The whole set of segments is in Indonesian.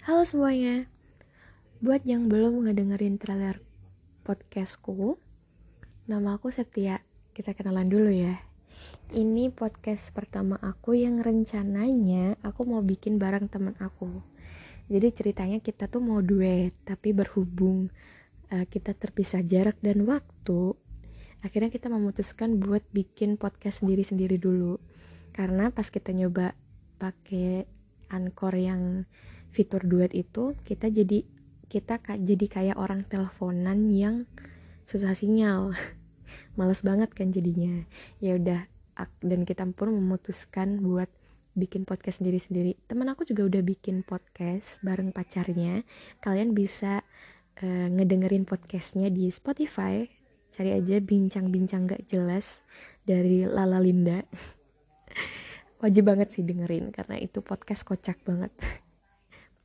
Halo semuanya. Buat yang belum ngedengerin trailer podcastku Nama aku Septia. Kita kenalan dulu ya. Ini podcast pertama aku yang rencananya Aku mau bikin bareng temen aku. Jadi ceritanya kita tuh mau duet Tapi berhubung uh, kita terpisah jarak dan waktu Akhirnya kita memutuskan buat bikin podcast sendiri-sendiri dulu. Karena pas kita nyoba pakai Anchor yang fitur duet itu kita jadi kita jadi kayak orang teleponan yang susah sinyal. Males banget kan jadinya. Ya udah dan kita pun memutuskan buat bikin podcast sendiri-sendiri. Teman aku juga udah bikin podcast bareng pacarnya. Kalian bisa uh, ngedengerin podcastnya di Spotify. Cari aja bincang-bincang gak jelas dari Lala Linda. Wajib banget sih dengerin karena itu podcast kocak banget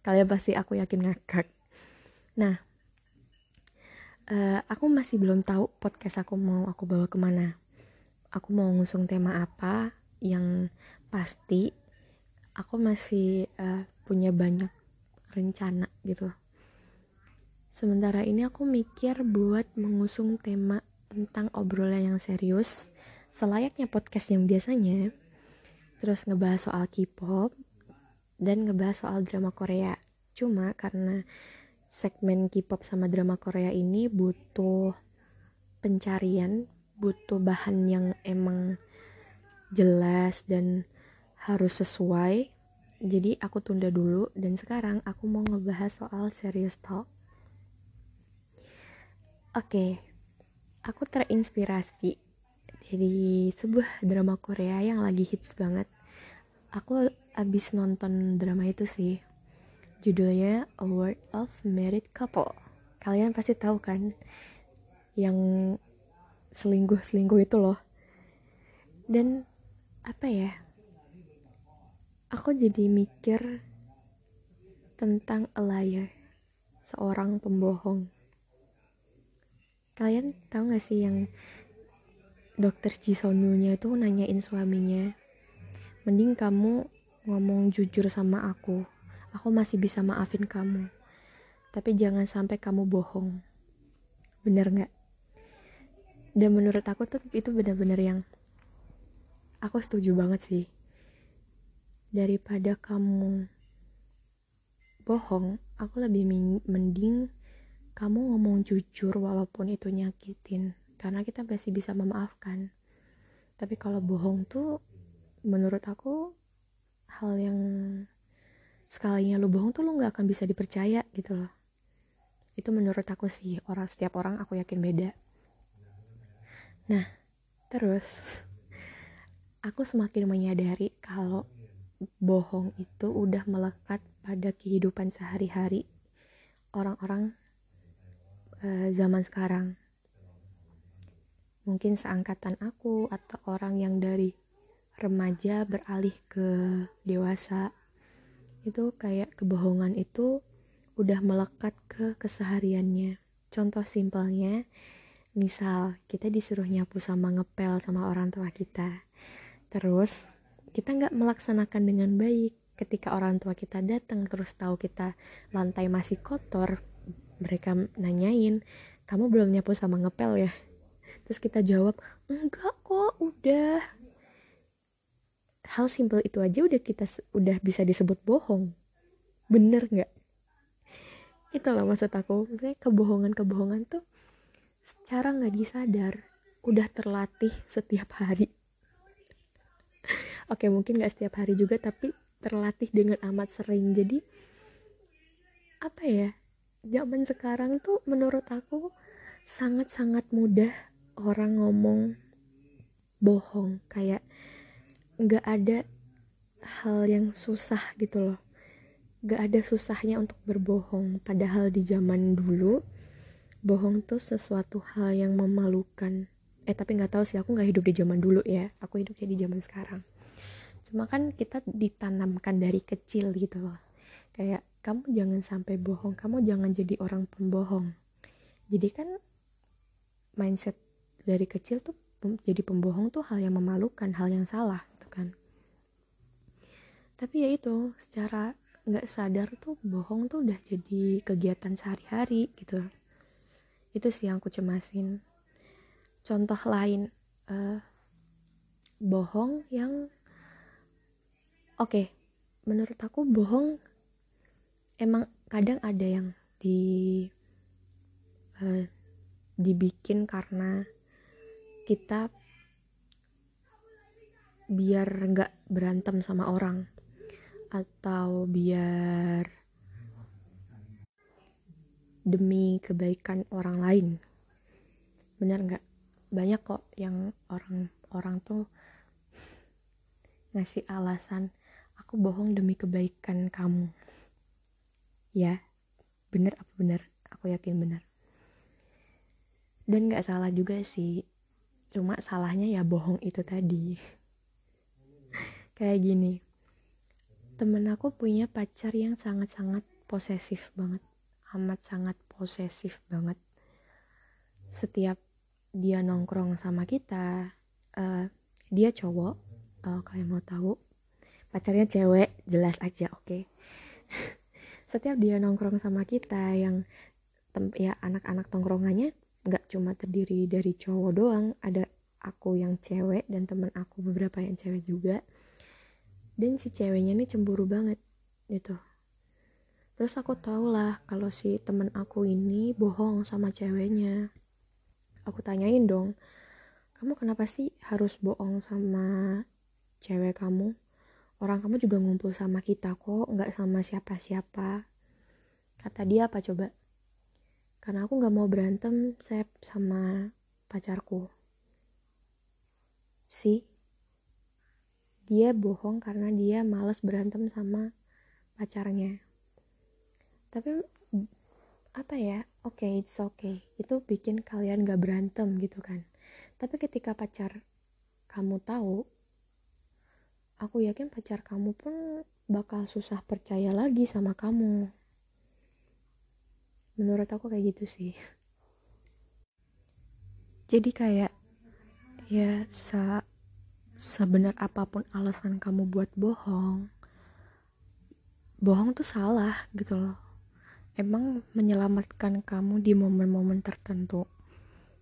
kalian pasti aku yakin ngakak? Nah uh, aku masih belum tahu podcast aku mau aku bawa ke mana. Aku mau ngusung tema apa yang pasti aku masih uh, punya banyak rencana gitu. Sementara ini aku mikir buat mengusung tema tentang obrolan yang serius selayaknya podcast yang biasanya terus ngebahas soal K-pop dan ngebahas soal drama Korea. Cuma karena segmen K-pop sama drama Korea ini butuh pencarian, butuh bahan yang emang jelas dan harus sesuai. Jadi aku tunda dulu dan sekarang aku mau ngebahas soal serious talk. Oke, okay, aku terinspirasi dari sebuah drama Korea yang lagi hits banget. Aku abis nonton drama itu sih judulnya A World of Married Couple. Kalian pasti tahu kan yang selingkuh-selingkuh itu loh. Dan apa ya? Aku jadi mikir tentang a liar seorang pembohong. Kalian tahu gak sih yang dokter Jisonunya itu nanyain suaminya mending kamu ngomong jujur sama aku. Aku masih bisa maafin kamu. Tapi jangan sampai kamu bohong. Bener gak? Dan menurut aku tuh itu bener-bener yang aku setuju banget sih. Daripada kamu bohong, aku lebih mending kamu ngomong jujur walaupun itu nyakitin. Karena kita masih bisa memaafkan. Tapi kalau bohong tuh menurut aku hal yang sekalinya lu bohong tuh lu nggak akan bisa dipercaya gitu loh. Itu menurut aku sih orang setiap orang aku yakin beda. Nah terus aku semakin menyadari kalau bohong itu udah melekat pada kehidupan sehari-hari orang-orang uh, zaman sekarang. Mungkin seangkatan aku atau orang yang dari remaja beralih ke dewasa itu kayak kebohongan itu udah melekat ke kesehariannya. Contoh simpelnya misal kita disuruh nyapu sama ngepel sama orang tua kita. Terus kita nggak melaksanakan dengan baik. Ketika orang tua kita datang terus tahu kita lantai masih kotor mereka nanyain kamu belum nyapu sama ngepel ya? Terus kita jawab enggak kok udah hal simpel itu aja udah kita udah bisa disebut bohong. Bener nggak? Itulah maksud aku. Maksudnya kebohongan-kebohongan tuh secara nggak disadar udah terlatih setiap hari. Oke mungkin nggak setiap hari juga tapi terlatih dengan amat sering. Jadi apa ya zaman sekarang tuh menurut aku sangat-sangat mudah orang ngomong bohong. Kayak nggak ada hal yang susah gitu loh. Gak ada susahnya untuk berbohong. Padahal di zaman dulu bohong tuh sesuatu hal yang memalukan. Eh tapi nggak tahu sih aku nggak hidup di zaman dulu ya. Aku hidupnya di zaman sekarang. Cuma kan kita ditanamkan dari kecil gitu loh. Kayak kamu jangan sampai bohong kamu jangan jadi orang pembohong. Jadi kan mindset dari kecil tuh jadi pembohong tuh hal yang memalukan hal yang salah tapi ya itu secara nggak sadar tuh bohong tuh udah jadi kegiatan sehari-hari gitu. Itu sih yang aku cemasin. Contoh lain uh, bohong yang oke okay, menurut aku bohong emang kadang ada yang di uh, dibikin karena kita biar nggak berantem sama orang atau biar demi kebaikan orang lain. Benar nggak? Banyak kok yang orang-orang tuh ngasih alasan aku bohong demi kebaikan kamu. Ya bener apa bener aku yakin bener dan nggak salah juga sih. Cuma salahnya ya bohong itu tadi. Kayak gini temen aku punya pacar yang sangat-sangat posesif banget. Amat sangat posesif banget. Setiap dia nongkrong sama kita uh, dia cowok kalau kalian mau tahu pacarnya cewek jelas aja oke. Okay? setiap dia nongkrong sama kita yang ya anak-anak tongkrongannya nggak cuma terdiri dari cowok doang ada aku yang cewek dan temen aku beberapa yang cewek juga dan si ceweknya ini cemburu banget gitu. Terus aku tau lah kalau si temen aku ini bohong sama ceweknya. Aku tanyain dong kamu kenapa sih harus bohong sama cewek kamu? Orang kamu juga ngumpul sama kita kok nggak sama siapa-siapa. Kata dia apa coba? Karena aku nggak mau berantem saya sama pacarku. Sih dia bohong karena dia males berantem sama pacarnya. Tapi apa ya oke okay, it's okay itu bikin kalian gak berantem gitu kan. Tapi ketika pacar kamu tahu aku yakin pacar kamu pun bakal susah percaya lagi sama kamu. Menurut aku kayak gitu sih. Jadi kayak ya se sebenar apa pun alasan kamu buat bohong bohong tuh salah gitu loh. Emang menyelamatkan kamu di momen-momen tertentu.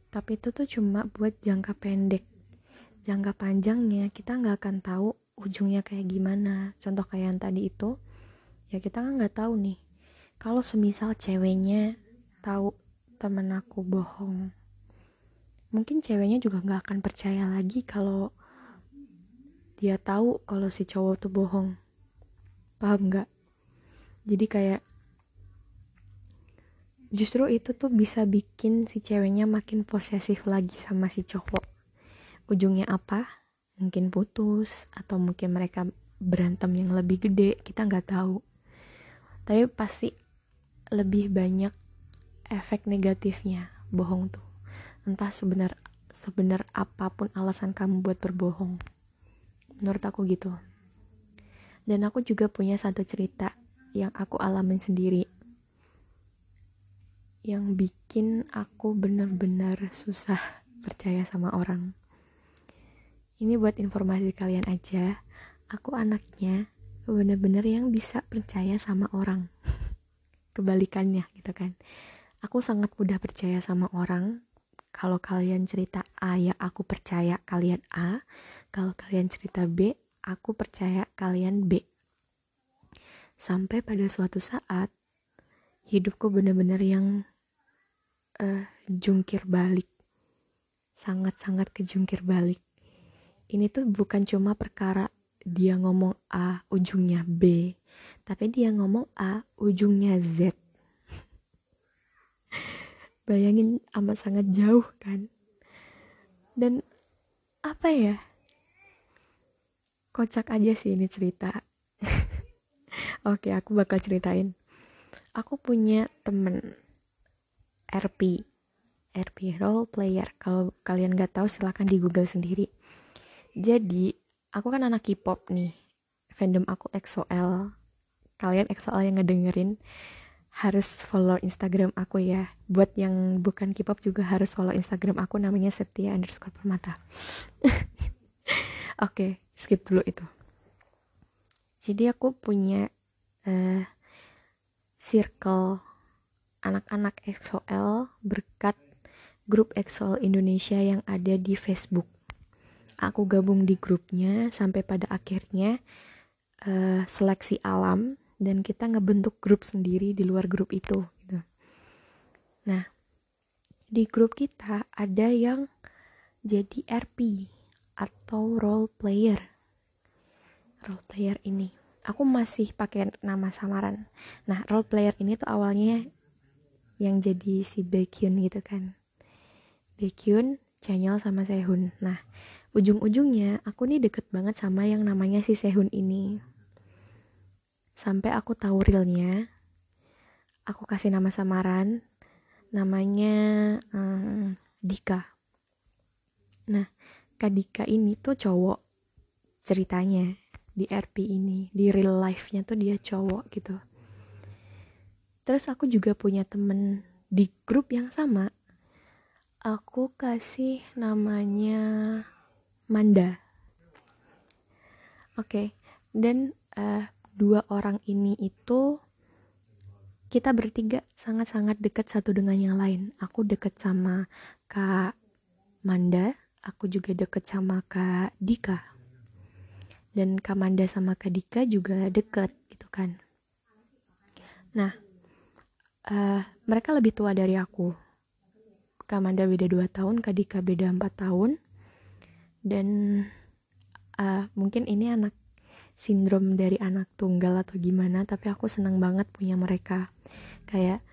Tapi itu tuh cuma buat jangka pendek. Jangka panjangnya kita nggak akan tahu ujungnya kayak gimana. Contoh kayak yang tadi itu ya kita kan nggak tahu nih. Kalau semisal ceweknya tahu temen aku bohong mungkin ceweknya juga nggak akan percaya lagi kalau dia tahu kalau si cowok tuh bohong. Paham nggak? Jadi kayak justru itu tuh bisa bikin si ceweknya makin posesif lagi sama si cowok. Ujungnya apa? Mungkin putus atau mungkin mereka berantem yang lebih gede kita nggak tahu. Tapi pasti lebih banyak efek negatifnya bohong tuh. Entah sebenar sebenar apa pun alasan kamu buat berbohong menurut aku gitu dan aku juga punya satu cerita yang aku alamin sendiri yang bikin aku benar-benar susah percaya sama orang. Ini buat informasi kalian aja, aku anaknya benar-benar yang bisa percaya sama orang. Kebalikannya gitu kan. Aku sangat mudah percaya sama orang. Kalau kalian cerita A ya aku percaya kalian A. Kalau kalian cerita B, aku percaya kalian B. Sampai pada suatu saat hidupku benar-benar yang uh, jungkir balik. Sangat-sangat kejungkir balik. Ini tuh bukan cuma perkara dia ngomong A ujungnya B tapi dia ngomong A ujungnya Z. Bayangin amat sangat jauh kan? Dan apa ya kocak aja sih ini cerita. Oke aku bakal ceritain. Aku punya temen RP RP role player. Kalau kalian gak tahu silahkan di google sendiri. Jadi aku kan anak K-pop nih. Fandom aku EXO-L kalian EXO-L yang ngedengerin harus follow Instagram aku ya. Buat yang bukan K-pop juga harus follow Instagram aku namanya Setia underscore permata. Oke okay, skip dulu itu jadi aku punya uh, circle anak-anak EXO-L berkat grup EXO Indonesia yang ada di Facebook. Aku gabung di grupnya sampai pada akhirnya uh, seleksi alam dan kita ngebentuk grup sendiri di luar grup itu. Gitu. Nah, di grup kita ada yang jadi RP atau role player. Role player ini, aku masih pakai nama samaran. Nah, role player ini tuh awalnya yang jadi si Baekhyun gitu kan. Baekhyun, Chanyeol sama Sehun. Nah, ujung-ujungnya aku nih deket banget sama yang namanya si Sehun ini sampai aku tahu realnya aku kasih nama samaran namanya um, Dika nah Kak Dika ini tuh cowok ceritanya di RP ini di real life-nya tuh dia cowok gitu terus aku juga punya temen di grup yang sama aku kasih namanya Manda oke okay. dan uh, dua orang ini itu kita bertiga sangat-sangat dekat satu dengan yang lain. Aku dekat sama Kak Manda, aku juga dekat sama Kak Dika. Dan Kak Manda sama Kak Dika juga dekat gitu kan. Nah, uh, mereka lebih tua dari aku. Kak Manda beda 2 tahun, Kak Dika beda 4 tahun. Dan uh, mungkin ini anak sindrom dari anak tunggal atau gimana tapi aku senang banget punya mereka kayak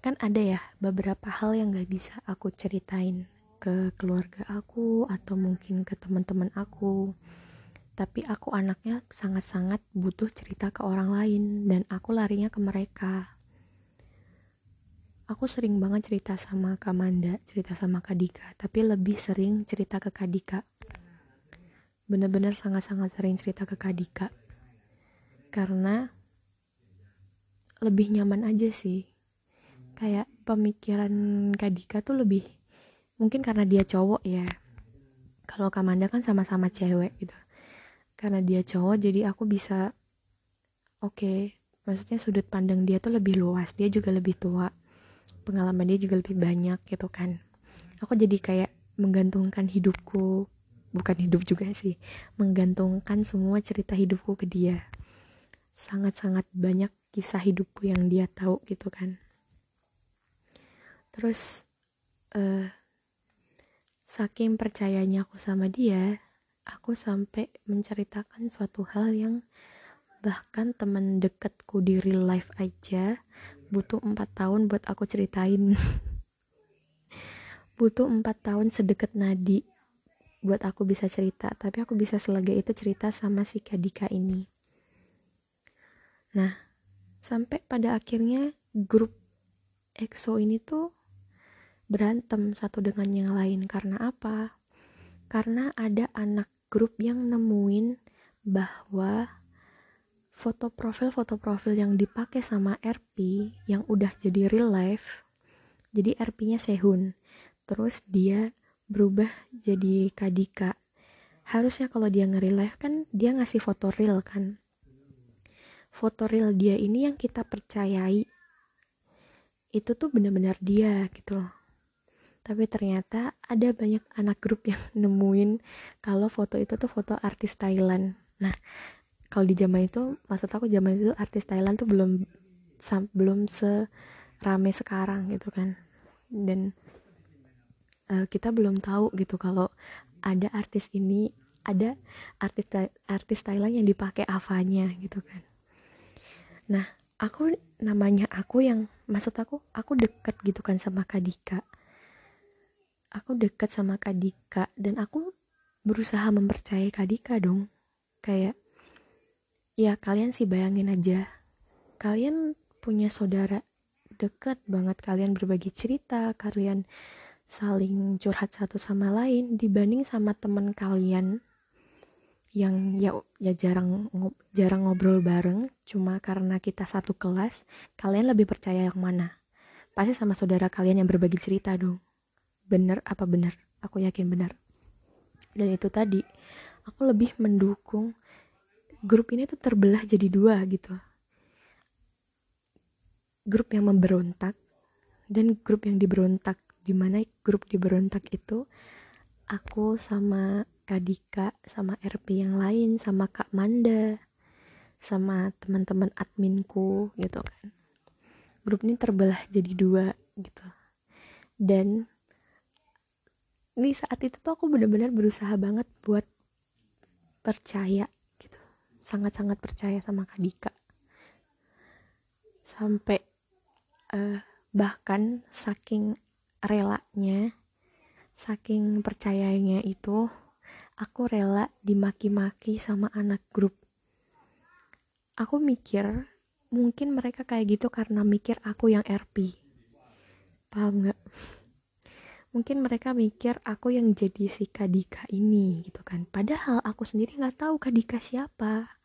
kan ada ya beberapa hal yang gak bisa aku ceritain ke keluarga aku atau mungkin ke teman-teman aku. Tapi aku anaknya sangat-sangat butuh cerita ke orang lain dan aku larinya ke mereka. Aku sering banget cerita sama Kak Manda, cerita sama Kak Dika, tapi lebih sering cerita ke Kak Dika. Bener-bener sangat-sangat sering cerita ke Kadika karena lebih nyaman aja sih. Kayak pemikiran Kadika tuh lebih mungkin karena dia cowok ya. Kalau Kamanda kan sama-sama cewek gitu. Karena dia cowok jadi aku bisa oke okay, maksudnya sudut pandang dia tuh lebih luas dia juga lebih tua. Pengalaman dia juga lebih banyak gitu kan. Aku jadi kayak menggantungkan hidupku bukan hidup juga sih menggantungkan semua cerita hidupku ke dia. Sangat-sangat banyak kisah hidupku yang dia tahu gitu kan. Terus uh, saking percayanya aku sama dia aku sampai menceritakan suatu hal yang bahkan teman deketku di real life aja butuh empat tahun buat aku ceritain. Butuh empat tahun sedekat nadi buat aku bisa cerita tapi aku bisa selega itu cerita sama si Kadika ini. Nah sampai pada akhirnya grup EXO ini tuh berantem satu dengan yang lain. Karena apa? Karena ada anak grup yang nemuin bahwa foto profil foto profil yang dipakai sama RP yang udah jadi real life jadi RP-nya Sehun. Terus dia berubah jadi Kadika harusnya kalau dia nge live kan dia ngasih foto real kan? Foto real dia ini yang kita percayai. Itu tuh benar-benar dia gitu loh tapi ternyata ada banyak anak grup yang nemuin kalau foto itu tuh foto artis Thailand. Nah kalau di zaman itu maksud aku zaman itu artis Thailand tuh belum belum serame sekarang gitu kan. Dan uh, kita belum tahu gitu kalau ada artis ini ada artis artis Thailand yang dipakai avanya gitu kan. Nah aku namanya aku yang maksud aku aku deket gitu kan sama Kadika aku deket sama Kadika dan aku berusaha mempercayai Kadika dong. Kayak ya kalian sih bayangin aja. Kalian punya saudara deket banget. Kalian berbagi cerita kalian saling curhat satu sama lain dibanding sama temen kalian yang ya ya jarang jarang ngobrol bareng. Cuma karena kita satu kelas kalian lebih percaya yang mana? Pasti sama saudara kalian yang berbagi cerita dong bener apa bener aku yakin bener dan itu tadi aku lebih mendukung grup ini tuh terbelah jadi dua gitu. Grup yang memberontak dan grup yang diberontak. Di mana grup diberontak itu aku sama Kadika sama RP yang lain sama Kak Manda sama teman-teman adminku gitu kan. Grup ini terbelah jadi dua gitu. Dan di saat itu tuh aku benar-benar berusaha banget buat percaya gitu. Sangat-sangat percaya sama Kadika sampai uh, bahkan saking relanya saking percayanya itu aku rela dimaki-maki sama anak grup. Aku mikir mungkin mereka kayak gitu karena mikir aku yang RP paham nggak mungkin mereka mikir aku yang jadi si Kadika ini gitu kan. Padahal aku sendiri nggak tahu Kadika siapa.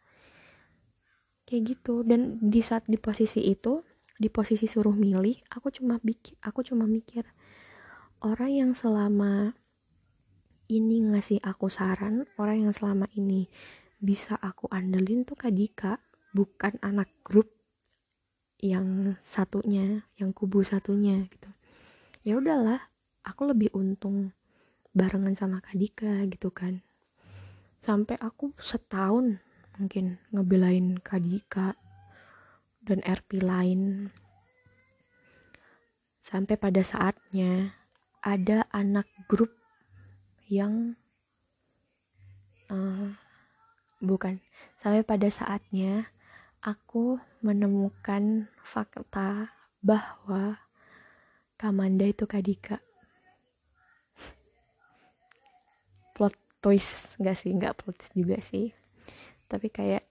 Kayak gitu. Dan di saat di posisi itu di posisi suruh milih aku cuma bikin aku cuma mikir orang yang selama ini ngasih aku saran orang yang selama ini bisa aku andelin tuh Kak Dika bukan anak grup yang satunya yang kubu satunya gitu. Ya udahlah aku lebih untung barengan sama Kak Dika gitu kan. Sampai aku setahun mungkin ngebelain Kadika dan RP lain. Sampai pada saatnya ada anak grup yang uh, bukan. Sampai pada saatnya aku menemukan fakta bahwa Kamanda itu Kadika plot twist gak sih nggak twist juga sih. Tapi kayak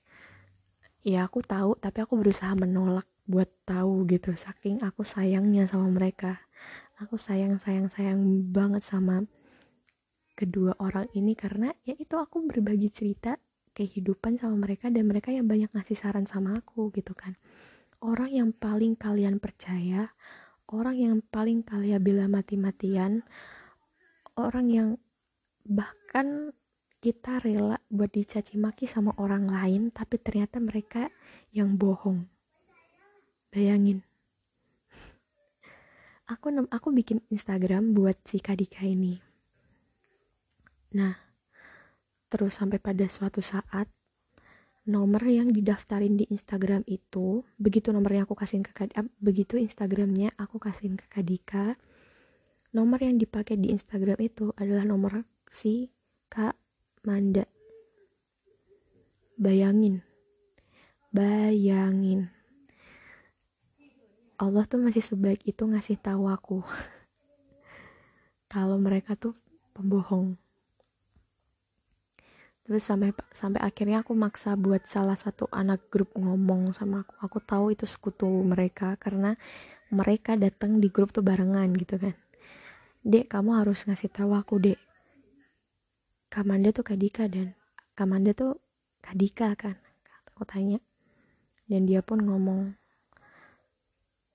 ya aku tahu tapi aku berusaha menolak buat tahu gitu. Saking aku sayangnya sama mereka. Aku sayang sayang sayang banget sama kedua orang ini karena ya itu aku berbagi cerita kehidupan sama mereka dan mereka yang banyak ngasih saran sama aku gitu kan. Orang yang paling kalian percaya orang yang paling kalian bila mati-matian orang yang bahkan kita rela buat dicaci maki sama orang lain tapi ternyata mereka yang bohong. Bayangin. Aku aku bikin Instagram buat si Kadika ini. Nah terus sampai pada suatu saat nomor yang didaftarin di Instagram itu begitu nomor yang aku kasihin ke Kadika begitu Instagramnya aku kasihin ke Kadika nomor yang dipakai di Instagram itu adalah nomor si Kak Manda. Bayangin. Bayangin. Allah tuh masih sebaik itu ngasih tahu aku. Kalau mereka tuh pembohong. Terus sampai sampai akhirnya aku maksa buat salah satu anak grup ngomong sama aku. Aku tahu itu sekutu mereka karena mereka datang di grup tuh barengan gitu kan. Dek, kamu harus ngasih tahu aku, Dek Kamanda tuh Kadika dan Kamanda tuh Kadika kan aku tanya. Dan dia pun ngomong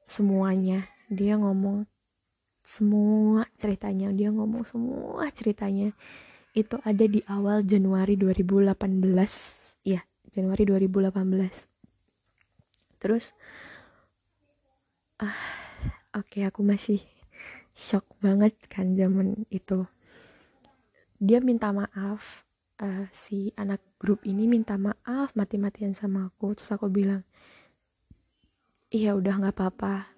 semuanya. Dia ngomong semua ceritanya dia ngomong semua ceritanya. Itu ada di awal Januari 2018 ya Januari 2018 terus ah oke okay, aku masih shock banget kan zaman itu dia minta maaf uh, si anak grup ini minta maaf mati-matian sama aku. Terus aku bilang iya udah nggak apa-apa.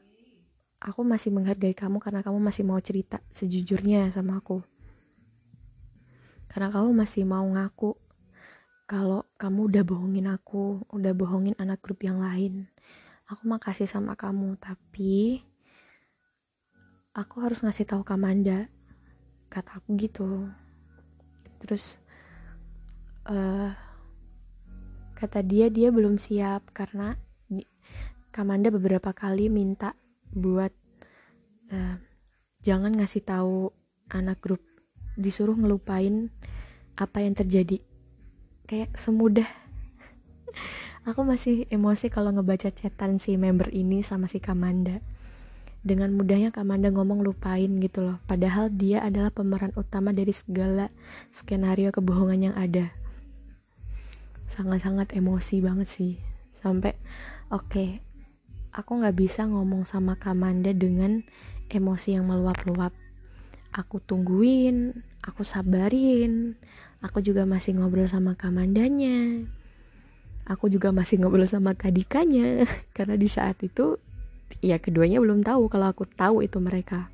Aku masih menghargai kamu karena kamu masih mau cerita sejujurnya sama aku. Karena kamu masih mau ngaku kalau kamu udah bohongin aku udah bohongin anak grup yang lain. Aku makasih sama kamu tapi aku harus ngasih tahu Kamanda kata aku gitu terus uh, kata dia dia belum siap karena Kamanda beberapa kali minta buat uh, jangan ngasih tahu anak grup. Disuruh ngelupain apa yang terjadi. Kayak semudah. Aku masih emosi kalau ngebaca chatan si member ini sama si Kamanda dengan mudahnya Kamanda ngomong lupain gitu loh. Padahal dia adalah pemeran utama dari segala skenario kebohongan yang ada. Sangat-sangat emosi banget sih. Sampai oke okay, aku nggak bisa ngomong sama Kamanda dengan emosi yang meluap-luap. Aku tungguin aku sabarin aku juga masih ngobrol sama Kamandanya aku juga masih ngobrol sama Kadikanya karena di saat itu ya keduanya belum tahu kalau aku tahu itu mereka.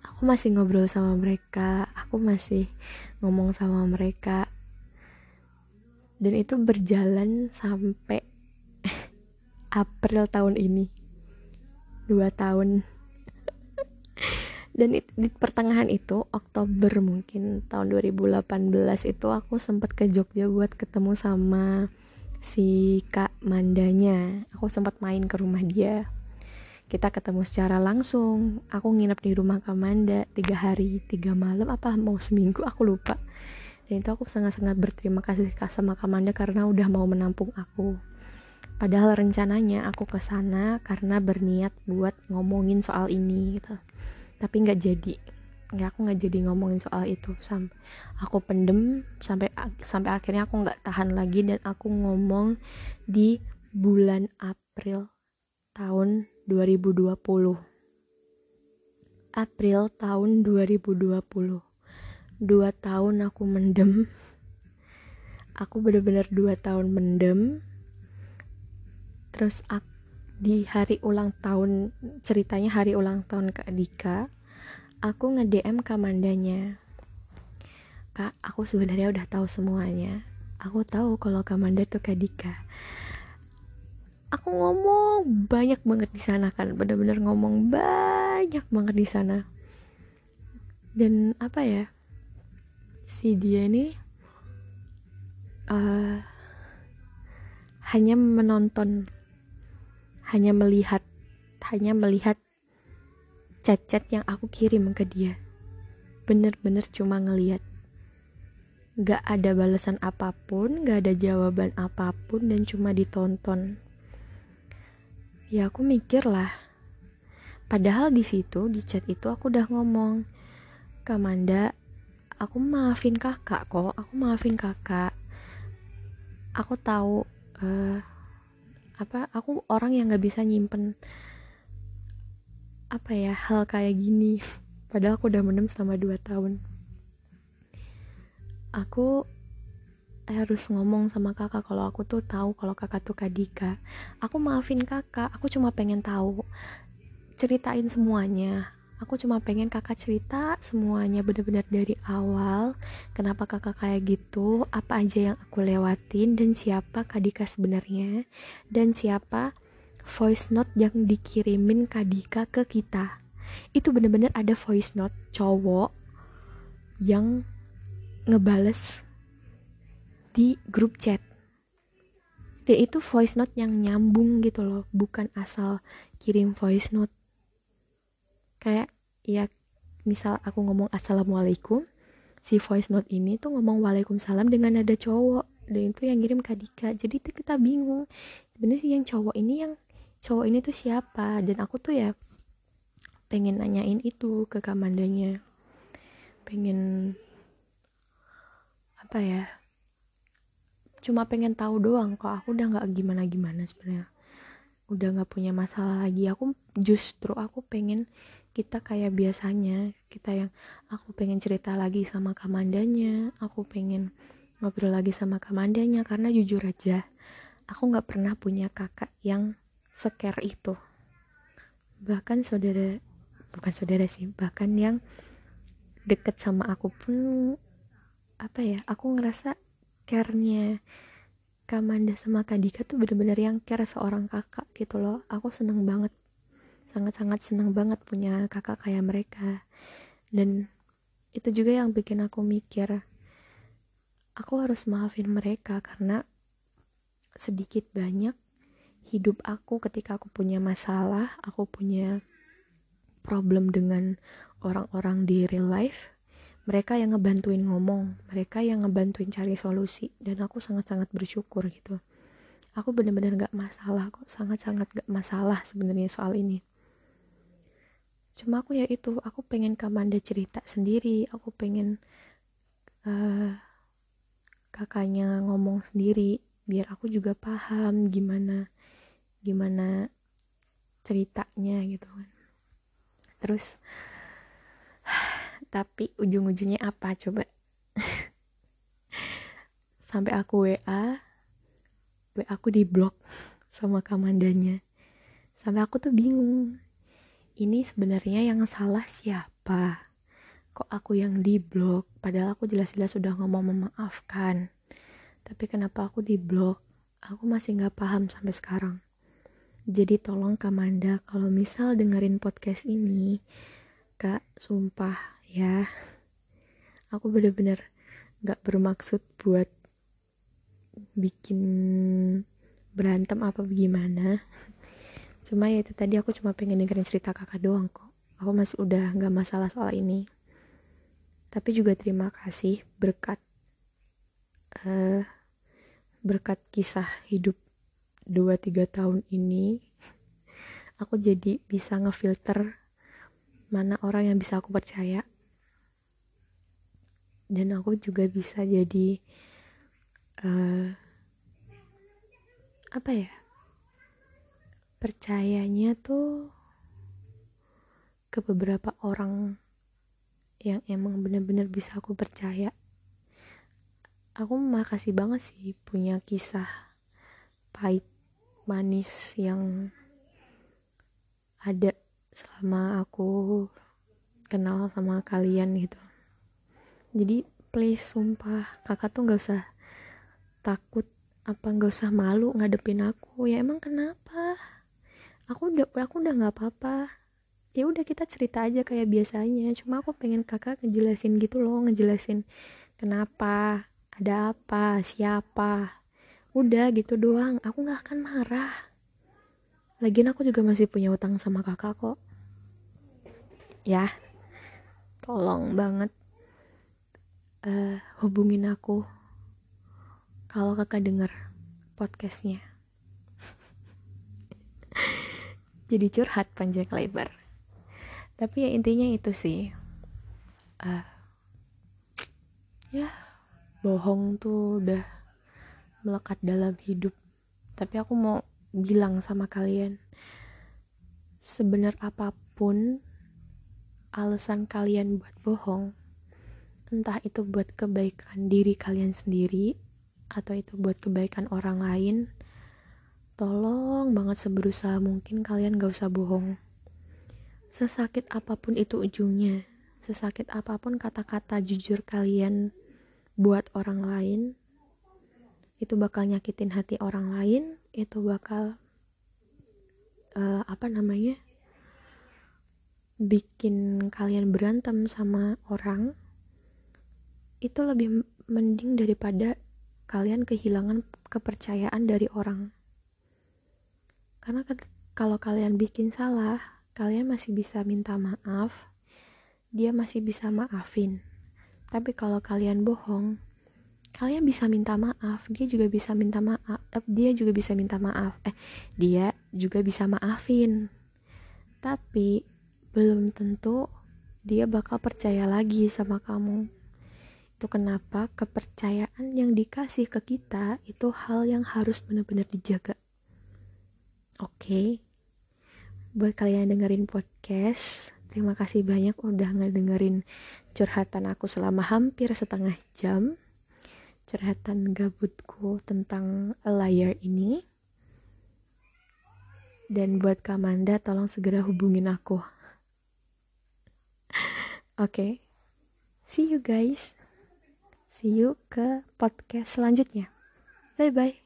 Aku masih ngobrol sama mereka aku masih ngomong sama mereka. Dan itu berjalan sampai April tahun ini. Dua tahun. Dan di pertengahan itu Oktober mungkin tahun 2018 itu aku sempat ke Jogja buat ketemu sama si Kak Mandanya. Aku sempat main ke rumah dia. Kita ketemu secara langsung. Aku nginep di rumah Kak Manda tiga hari tiga malam apa mau seminggu aku lupa. Dan itu aku sangat-sangat berterima kasih sama Kamanda karena udah mau menampung aku. Padahal rencananya aku ke sana karena berniat buat ngomongin soal ini gitu. Tapi nggak jadi nggak aku nggak jadi ngomongin soal itu. Sampai aku pendem sampai sampai akhirnya aku nggak tahan lagi dan aku ngomong di bulan April tahun 2020 April tahun 2020 dua tahun aku mendem. Aku bener-bener dua tahun mendem. Terus aku, di hari ulang tahun ceritanya hari ulang tahun Kak Dika aku nge-DM Kamandanya. Kak aku sebenarnya udah tahu semuanya. Aku tahu kalau Kamanda tuh Kak Dika. Aku ngomong banyak banget di sana kan bener-bener ngomong banyak banget di sana. Dan apa ya si dia ini uh, hanya menonton hanya melihat hanya melihat chat-chat yang aku kirim ke dia. Bener-bener cuma ngeliat. Gak ada balasan apa pun gak ada jawaban apa pun dan cuma ditonton. Ya aku mikir lah. Padahal di situ di chat itu aku udah ngomong Kamanda aku maafin kakak kok aku maafin kakak. Aku tahu uh, apa aku orang yang nggak bisa nyimpen apa ya hal kayak gini. Padahal aku udah menem selama 2 tahun. Aku harus ngomong sama kakak kalau aku tuh tahu kalau kakak tuh Kadika aku maafin kakak aku cuma pengen tahu. Ceritain semuanya. Aku cuma pengen kakak cerita semuanya benar-benar dari awal. Kenapa kakak kayak gitu apa aja yang aku lewatin dan siapa Kadika sebenarnya dan siapa voice note yang dikirimin Kadika ke kita. Itu benar-benar ada voice note cowok yang ngebales di grup chat. Dan itu voice note yang nyambung gitu loh bukan asal kirim voice note. Kayak ya misal aku ngomong assalamualaikum si voice note ini tuh ngomong waalaikumsalam dengan nada cowok. Dan itu yang ngirim Kadika jadi itu kita bingung. Sebenarnya sih yang cowok ini yang cowok ini tuh siapa? Dan aku tuh ya pengen nanyain itu ke kamandanya. Pengen apa ya cuma pengen tahu doang kok aku udah nggak gimana gimana sebenarnya. Udah nggak punya masalah lagi. Aku justru aku pengen kita kayak biasanya kita yang aku pengen cerita lagi sama kamandanya aku pengen ngobrol lagi sama kamandanya. Karena jujur aja aku nggak pernah punya kakak yang scare itu. Bahkan saudara bukan saudara sih bahkan yang deket sama aku pun apa ya aku ngerasa care-nya Kamanda sama Kadika tuh bener-bener yang care seorang kakak gitu loh. Aku seneng banget sangat-sangat senang banget punya kakak kayak mereka. Dan itu juga yang bikin aku mikir aku harus maafin mereka karena sedikit banyak hidup aku ketika aku punya masalah aku punya problem dengan orang-orang di real life mereka yang ngebantuin ngomong mereka yang ngebantuin cari solusi dan aku sangat-sangat bersyukur gitu. Aku bener-bener gak masalah kok sangat-sangat gak masalah sebenarnya soal ini. Cuma aku ya itu aku pengen Kamanda cerita sendiri aku pengen uh, kakaknya ngomong sendiri biar aku juga paham gimana gimana ceritanya gitu kan. Terus tapi ujung-ujungnya apa coba? Sampai aku WA WA aku di blok sama kamandanya. Sampai aku tuh bingung ini sebenarnya yang salah siapa? Kok aku yang di blok padahal aku jelas-jelas sudah ngomong memaafkan. Tapi kenapa aku di blok aku masih nggak paham sampai sekarang jadi tolong Kamanda kalau misal dengerin podcast ini kak sumpah ya aku bener-bener nggak bermaksud buat bikin berantem apa gimana. Cuma ya itu tadi aku cuma pengen dengerin cerita kakak doang kok. Aku masih udah nggak masalah soal ini. Tapi juga terima kasih berkat uh, berkat kisah hidup 2-3 tahun ini aku jadi bisa ngefilter mana orang yang bisa aku percaya. Dan aku juga bisa jadi uh, apa ya percayanya tuh ke beberapa orang yang emang bener-bener bisa aku percaya. Aku makasih banget sih punya kisah pahit manis yang ada selama aku kenal sama kalian gitu. Jadi please sumpah kakak tuh nggak usah takut apa nggak usah malu ngadepin aku. Ya emang kenapa? Aku udah aku udah nggak apa-apa. Ya udah kita cerita aja kayak biasanya. Cuma aku pengen kakak ngejelasin gitu loh ngejelasin kenapa ada apa siapa udah gitu doang aku nggak akan marah. Lagian aku juga masih punya utang sama kakak kok. Ya tolong banget uh, hubungin aku kalau kakak denger podcastnya. Jadi curhat panjang lebar. Tapi ya intinya itu sih uh, ya bohong tuh udah melekat dalam hidup. Tapi aku mau bilang sama kalian sebenar apa pun alasan kalian buat bohong entah itu buat kebaikan diri kalian sendiri atau itu buat kebaikan orang lain tolong banget seberusaha mungkin kalian gak usah bohong. Sesakit apa pun itu ujungnya sesakit apa pun kata-kata jujur kalian buat orang lain itu bakal nyakitin hati orang lain itu bakal uh, apa namanya bikin kalian berantem sama orang itu lebih mending daripada kalian kehilangan kepercayaan dari orang. Karena kalau kalian bikin salah kalian masih bisa minta maaf dia masih bisa maafin. Tapi kalau kalian bohong, kalian bisa minta maaf, dia juga bisa minta maaf, eh, dia juga bisa minta maaf. Eh, dia juga bisa maafin. Tapi belum tentu dia bakal percaya lagi sama kamu. Itu kenapa kepercayaan yang dikasih ke kita itu hal yang harus benar-benar dijaga. Oke. Okay? Buat kalian yang dengerin podcast, terima kasih banyak udah ngedengerin curhatan aku selama hampir setengah jam curhatan gabutku tentang a liar ini. Dan buat Kamanda tolong segera hubungin aku. Oke. Okay. see you guys. See you ke podcast selanjutnya. Bye bye